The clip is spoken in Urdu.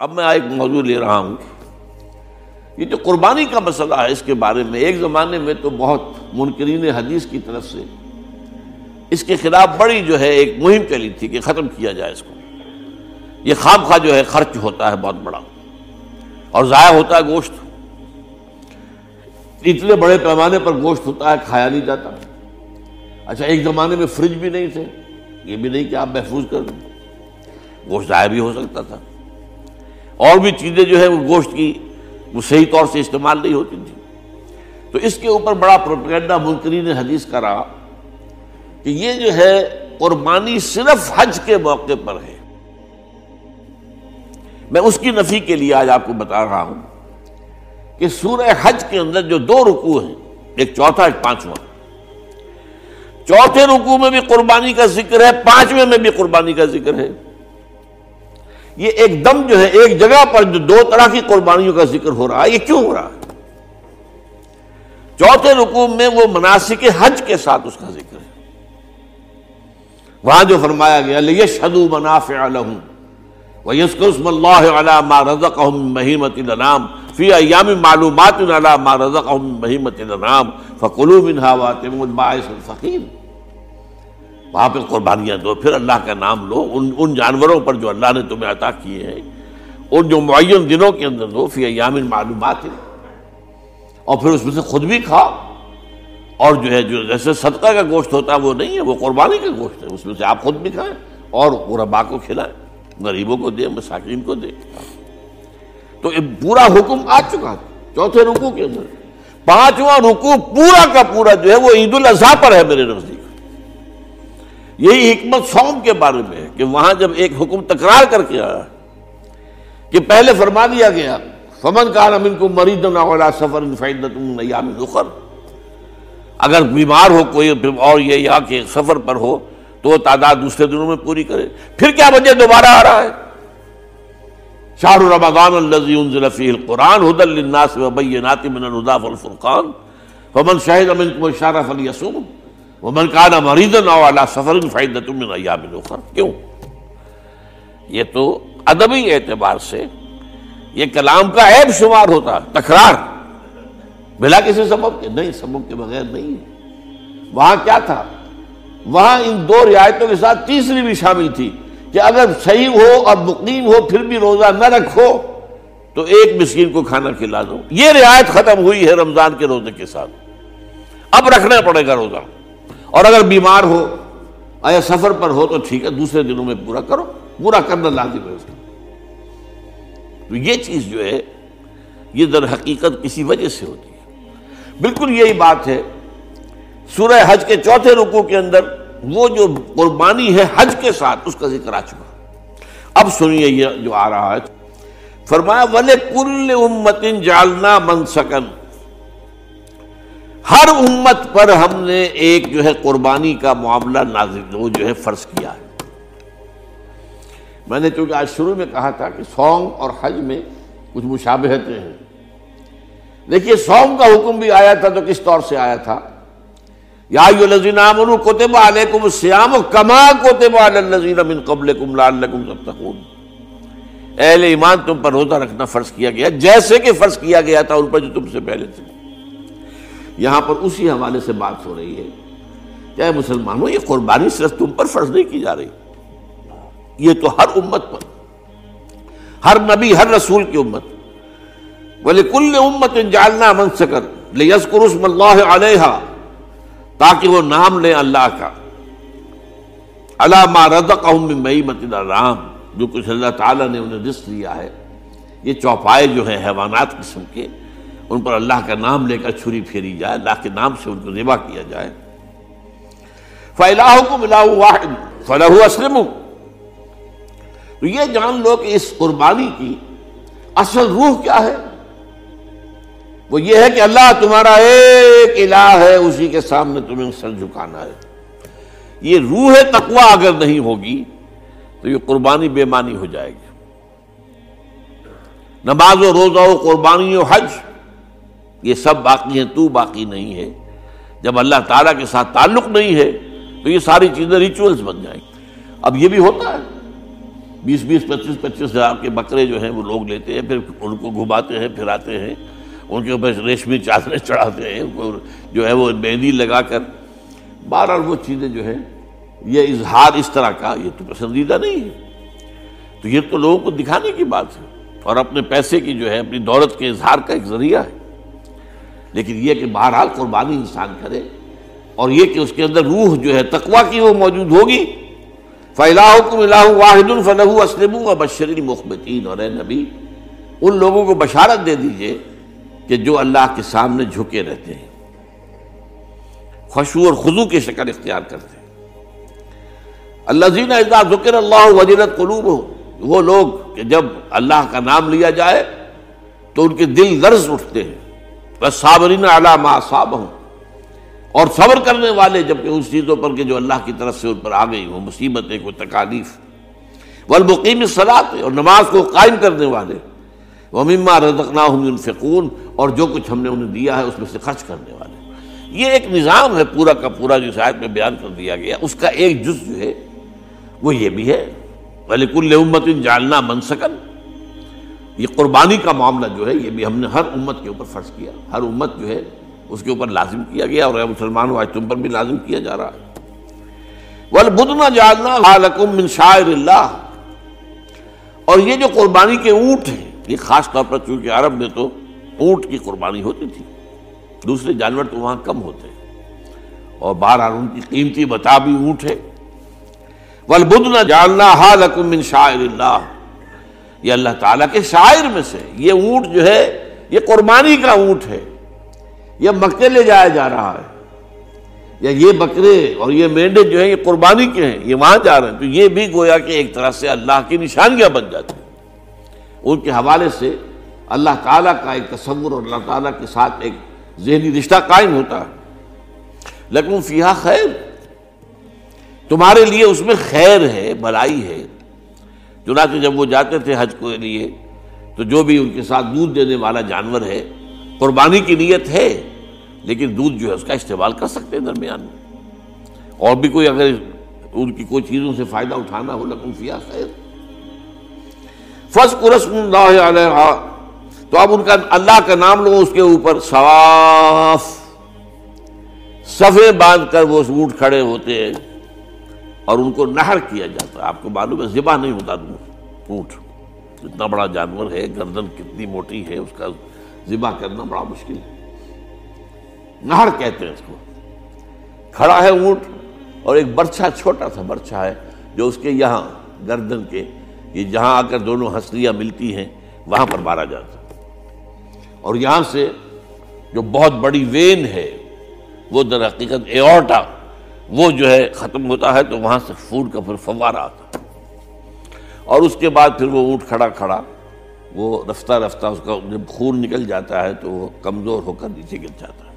اب میں ایک موضوع لے رہا ہوں۔ یہ جو قربانی کا مسئلہ ہے اس کے بارے میں، ایک زمانے میں تو بہت منکرین حدیث کی طرف سے اس کے خلاف بڑی جو ہے ایک مہم چلی تھی کہ ختم کیا جائے اس کو۔ یہ خواب خواہ جو ہے خرچ ہوتا ہے بہت بڑا۔ اور ضائع ہوتا ہے گوشت۔ اتنے بڑے پیمانے پر گوشت ہوتا ہے، کھایا نہیں جاتا۔ اچھا ایک زمانے میں فریج بھی نہیں تھے۔ یہ بھی نہیں کہ آپ محفوظ کر دیں۔ گوشت ضائع بھی ہو سکتا تھا۔ اور بھی چیزیں جو ہے وہ گوشت کی وہ صحیح طور سے استعمال نہیں ہوتی تھی تو اس کے اوپر بڑا پروپیگنڈا منکرین حدیث کا رہا کہ یہ جو ہے قربانی صرف حج کے موقع پر ہے۔ میں اس کی نفی کے لیے آج آپ کو بتا رہا ہوں کہ سورہ حج کے اندر جو دو رکوع ہیں، ایک چوتھا، ایک پانچواں۔ چوتھے رکوع میں بھی قربانی کا ذکر ہے، پانچویں میں بھی قربانی کا ذکر ہے۔ یہ ایک دم جو ہے، ایک جگہ پر جو دو طرح کی قربانیوں کا ذکر ہو رہا ہے، یہ کیوں ہو رہا ہے؟ چوتھے رکوع میں وہ مناسک حج کے ساتھ اس کا ذکر ہے۔ وہاں جو فرمایا گیا لیشہدو منافع لہم وَيَسْكُرُ اسْمَ اللَّهِ عَلَى مَا رَزَقَهُمْ مِن بَهِيمَةِ الْأَنْعَامِ فِي أَيَّامٍ مَّعْلُومَاتٍ عَلَى مَا رَزَقَهُمْ مِن بَهِيمَةِ الْأَنْعَامِ فَكُلُوا مِنْهَا وَأَطْعِمُوا الْبَائِسَ الْفَقِيرَ وہاں پہ قربانیاں دو، پھر اللہ کا نام لو، ان ان جانوروں پر جو اللہ نے تمہیں عطا کیے ہیں ان جو معین دنوں کے اندر دو، فی ایام معلومات، اور پھر اس میں سے خود بھی کھا اور جو ہے، جو جیسے صدقہ کا گوشت ہوتا ہے، وہ نہیں ہے، وہ قربانی کا گوشت ہے، اس میں سے آپ خود بھی کھائیں، اور غربا کو کھلائیں، غریبوں کو دیں، مساکین کو دیں۔ تو یہ پورا حکم آ چکا چوتھے رکوع کے اندر۔ پانچواں رکوع پورا کا پورا جو ہے، وہ عید الاضحیٰ پر ہے میرے نزدیک یہی حکمت سوم کے بارے میں ہے کہ وہاں جب ایک حکم تکرار کر کے آیا کہ پہلے فرما دیا گیا، فمن کان امن کو مریض سفر اخر اگر بیمار ہو کوئی اور یہ یا کہ سفر پر ہو تو وہ تعداد دوسرے دنوں میں پوری کرے۔ پھر کیا وجہ دوبارہ آ رہا ہے؟ شاہ رمضان الذي انزل فيه القرآن هدى للناس وبينات من الهدى والفرقان۔ فمن شهد منكم الشهر فليصوم ومن كان مريضا او على سفر فعدة من ايام اخرى کیوں؟ یہ تو ادبی اعتبار سے یہ کلام کا عیب شمار ہوتا تکرار۔ بلا کسی سبب کے، نہیں، سبب کے بغیر نہیں۔ وہاں کیا تھا؟ وہاں ان دو رعایتوں کے ساتھ تیسری بھی شامل تھی کہ اگر صحیح ہو اور مقیم ہو، پھر بھی روزہ نہ رکھو، تو ایک مسکین کو کھانا کھلا دو۔ یہ رعایت ختم ہوئی ہے رمضان کے روزے کے ساتھ۔ اب رکھنا پڑے گا روزہ۔ اور اگر بیمار ہو یا سفر پر ہو تو ٹھیک ہے، دوسرے دنوں میں پورا کرو، پورا کرنا لازم ہے اس کا تو یہ چیز جو ہے، یہ در حقیقت کسی وجہ سے ہوتی ہے۔ بالکل یہی بات ہے، سورہ حج کے چوتھے رکو کے اندر وہ جو قربانی ہے حج کے ساتھ، اس کا ذکر آ چکا۔ اب سنیے یہ جو آ رہا ہے۔ فرمایا ولے کل امت جالنا من سکن ہر امت پر ہم نے ایک جو ہے قربانی کا معاملہ نازل، وہ جو ہے فرض کیا ہے۔ میں نے چونکہ آج شروع میں کہا تھا کہ سونگ اور حج میں کچھ مشابہتیں ہیں۔ دیکھیے، سونگ کا حکم بھی آیا تھا تو کس طور سے آیا تھا؟ یا کوتب علیکم السیام کما کوتب علی الذین من قبلکم لعلکم تتقون۔ اہل ایمان تم پر روزہ رکھنا فرض کیا گیا، جیسے کہ فرض کیا گیا تھا ان پر جو تم سے پہلے تھے۔ یہاں پر اسی حوالے سے بات ہو رہی ہے۔ کیا مسلمانوں یہ قربانی صرف تم پر فرض نہیں کی جا رہی۔ یہ تو ہر امت پر، ہر نبی، ہر رسول کی امت۔ بولے کل امت جالنا من سکر لیذکر اسم اللہ علیہ تاکہ وہ نام لیں اللہ کا۔ علامہ رزقہم من میمت الرام جو کچھ اللہ تعالیٰ نے انہیں رزق دیا ہے۔ یہ چوپائے جو ہیں، حیوانات قسم کے۔ ان پر اللہ کا نام لے کر چھری پھیری جائے، اللہ کے نام سے ان کو ذبح کیا جائے۔ فَإِلَاهُكُمْ إِلَاهُ وَاحِدٌ فَلَهُ أَسْلِمُوا۔ تو یہ جان لو کہ اس قربانی کی اصل روح کیا ہے؟ وہ یہ ہے کہ اللہ تمہارا ایک الہ ہے، اسی کے سامنے تمہیں سر جھکانا ہے۔ یہ روح تقوی اگر نہیں ہوگی تو یہ قربانی بے معنی ہو جائے گی۔ نماز و روزہ و قربانی و حج یہ سب باقی ہیں، تو باقی نہیں ہے۔ جب اللہ تعالیٰ کے ساتھ تعلق نہیں ہے، تو یہ ساری چیزیں ریچولز بن جائیں۔ اب یہ بھی ہوتا ہے۔ بیس بیس، پچیس پچیس ہزار کے بکرے جو ہیں، وہ لوگ لیتے ہیں، پھر ان کو گھماتے ہیں پھراتے ہیں۔ ان کے اوپر ریشمی چادریں چڑھاتے ہیں۔ ان کو جو ہے وہ مہندی لگا کر۔ بہرحال وہ چیزیں جو ہیں، یہ اظہار اس طرح کا، یہ تو پسندیدہ نہیں ہے۔ تو یہ تو لوگوں کو دکھانے کی بات ہے۔ اور اپنے پیسے کی جو ہے، اپنی دولت کے اظہار کا ایک ذریعہ ہے۔ لیکن یہ کہ بہرحال قربانی انسان کرے اور یہ کہ اس کے اندر روح جو ہے تقوا کی وہ موجود ہوگی فلاح واحد الفلاح اسلم و بشری مخبتین اور اے نبی، ان لوگوں کو بشارت دے دیجیے کہ جو اللہ کے سامنے جھکے رہتے ہیں خوشو اور خضو کی شکل اختیار کرتے ہیں۔ اللہ زین ذکر اللہ وجرت قلوب ہو وہ لوگ کہ جب اللہ کا نام لیا جائے تو ان کے دل لرز اٹھتے ہیں۔ بس صابرین علامہ صاب ہوں اور صبر کرنے والے جبکہ اس چیزوں پر کہ جو اللہ کی طرف سے ان پر آ گئی وہ مصیبتیں کوئی تکالیف۔ والمقیم صلاح اور نماز کو قائم کرنے والے۔ وہ مما رزقنا فکون اور جو کچھ ہم نے انہیں دیا ہے، اس میں سے خرچ کرنے والے۔ یہ ایک نظام ہے، پورا کا پورا جو شاید میں بیان کر دیا گیا، اس کا ایک جز جو ہے، وہ یہ بھی ہے۔ ولیک الامت جالنا منسکن یہ قربانی کا معاملہ جو ہے، یہ بھی ہم نے ہر امت کے اوپر فرض کیا، ہر امت جو ہے، اس کے اوپر لازم کیا گیا اور مسلمان آج تم پر بھی لازم کیا جا رہا ہے۔ ولبدنا جالنا من شاعر اللہ اور یہ جو قربانی کے اونٹ ہیں، یہ خاص طور پر چونکہ عرب میں تو اونٹ کی قربانی ہوتی تھی، دوسرے جانور تو وہاں کم ہوتے اور بہرحال ان کی قیمتی بتا بھی اونٹ ہے۔ ولبدنا جالنا من شاعر اللہ یہ اللہ تعالیٰ کے شاعر میں سے یہ اونٹ جو ہے، یہ قربانی کا اونٹ ہے، یہ مکے لے جایا جا رہا ہے۔ یا یہ بکرے اور یہ مینڈے جو ہیں، یہ قربانی کے ہیں، یہ وہاں جا رہے ہیں۔ تو یہ بھی گویا کہ ایک طرح سے اللہ کی نشانیاں بن جاتی ہیں۔ ان کے حوالے سے اللہ تعالیٰ کا ایک تصور اور اللہ تعالیٰ کے ساتھ ایک ذہنی رشتہ قائم ہوتا ہے۔ لیکن فیہا خیر۔ تمہارے لیے اس میں خیر ہے، بلائی ہے۔ چنانچہ جب وہ جاتے تھے حج کے لیے، تو جو بھی ان کے ساتھ دودھ دینے والا جانور ہے، قربانی کی نیت ہے، لیکن دودھ جو ہے اس کا استعمال کر سکتے ہیں درمیان میں۔ اور بھی کوئی اگر ان کی کوئی چیزوں سے فائدہ اٹھانا ہو لکن فیا خیر۔ فس قرسم اللہ علیہ تو اب ان کا، اللہ کا نام لو اس کے اوپر صاف صفے باندھ کر وہ اونٹ کھڑے ہوتے ہیں۔ اور ان کو نہر کیا جاتا ہے۔ آپ کو معلوم ہے، ذبح نہیں ہوتا اونٹ۔ اتنا بڑا جانور ہے، گردن کتنی موٹی ہے، اس کا ذبح کرنا بڑا مشکل ہے۔ نہر کہتے ہیں اس کو۔ کھڑا ہے اونٹ اور ایک برچھا چھوٹا سا برچھا ہے جو اس کے یہاں گردن کے، یہ جہاں آ کر دونوں ہنسلیاں ملتی ہیں، وہاں پر مارا جاتا اور یہاں سے جو بہت بڑی وین ہے، وہ در حقیقت ایورٹا وہ جو ہے ختم ہوتا ہے تو وہاں سے پھول کا پھر فوارہ آتا ہے۔ اور اس کے بعد پھر وہ اونٹ کھڑا کھڑا، وہ رفتہ رفتہ اس کا جب خون نکل جاتا ہے تو وہ کمزور ہو کر نیچے گر جاتا ہے۔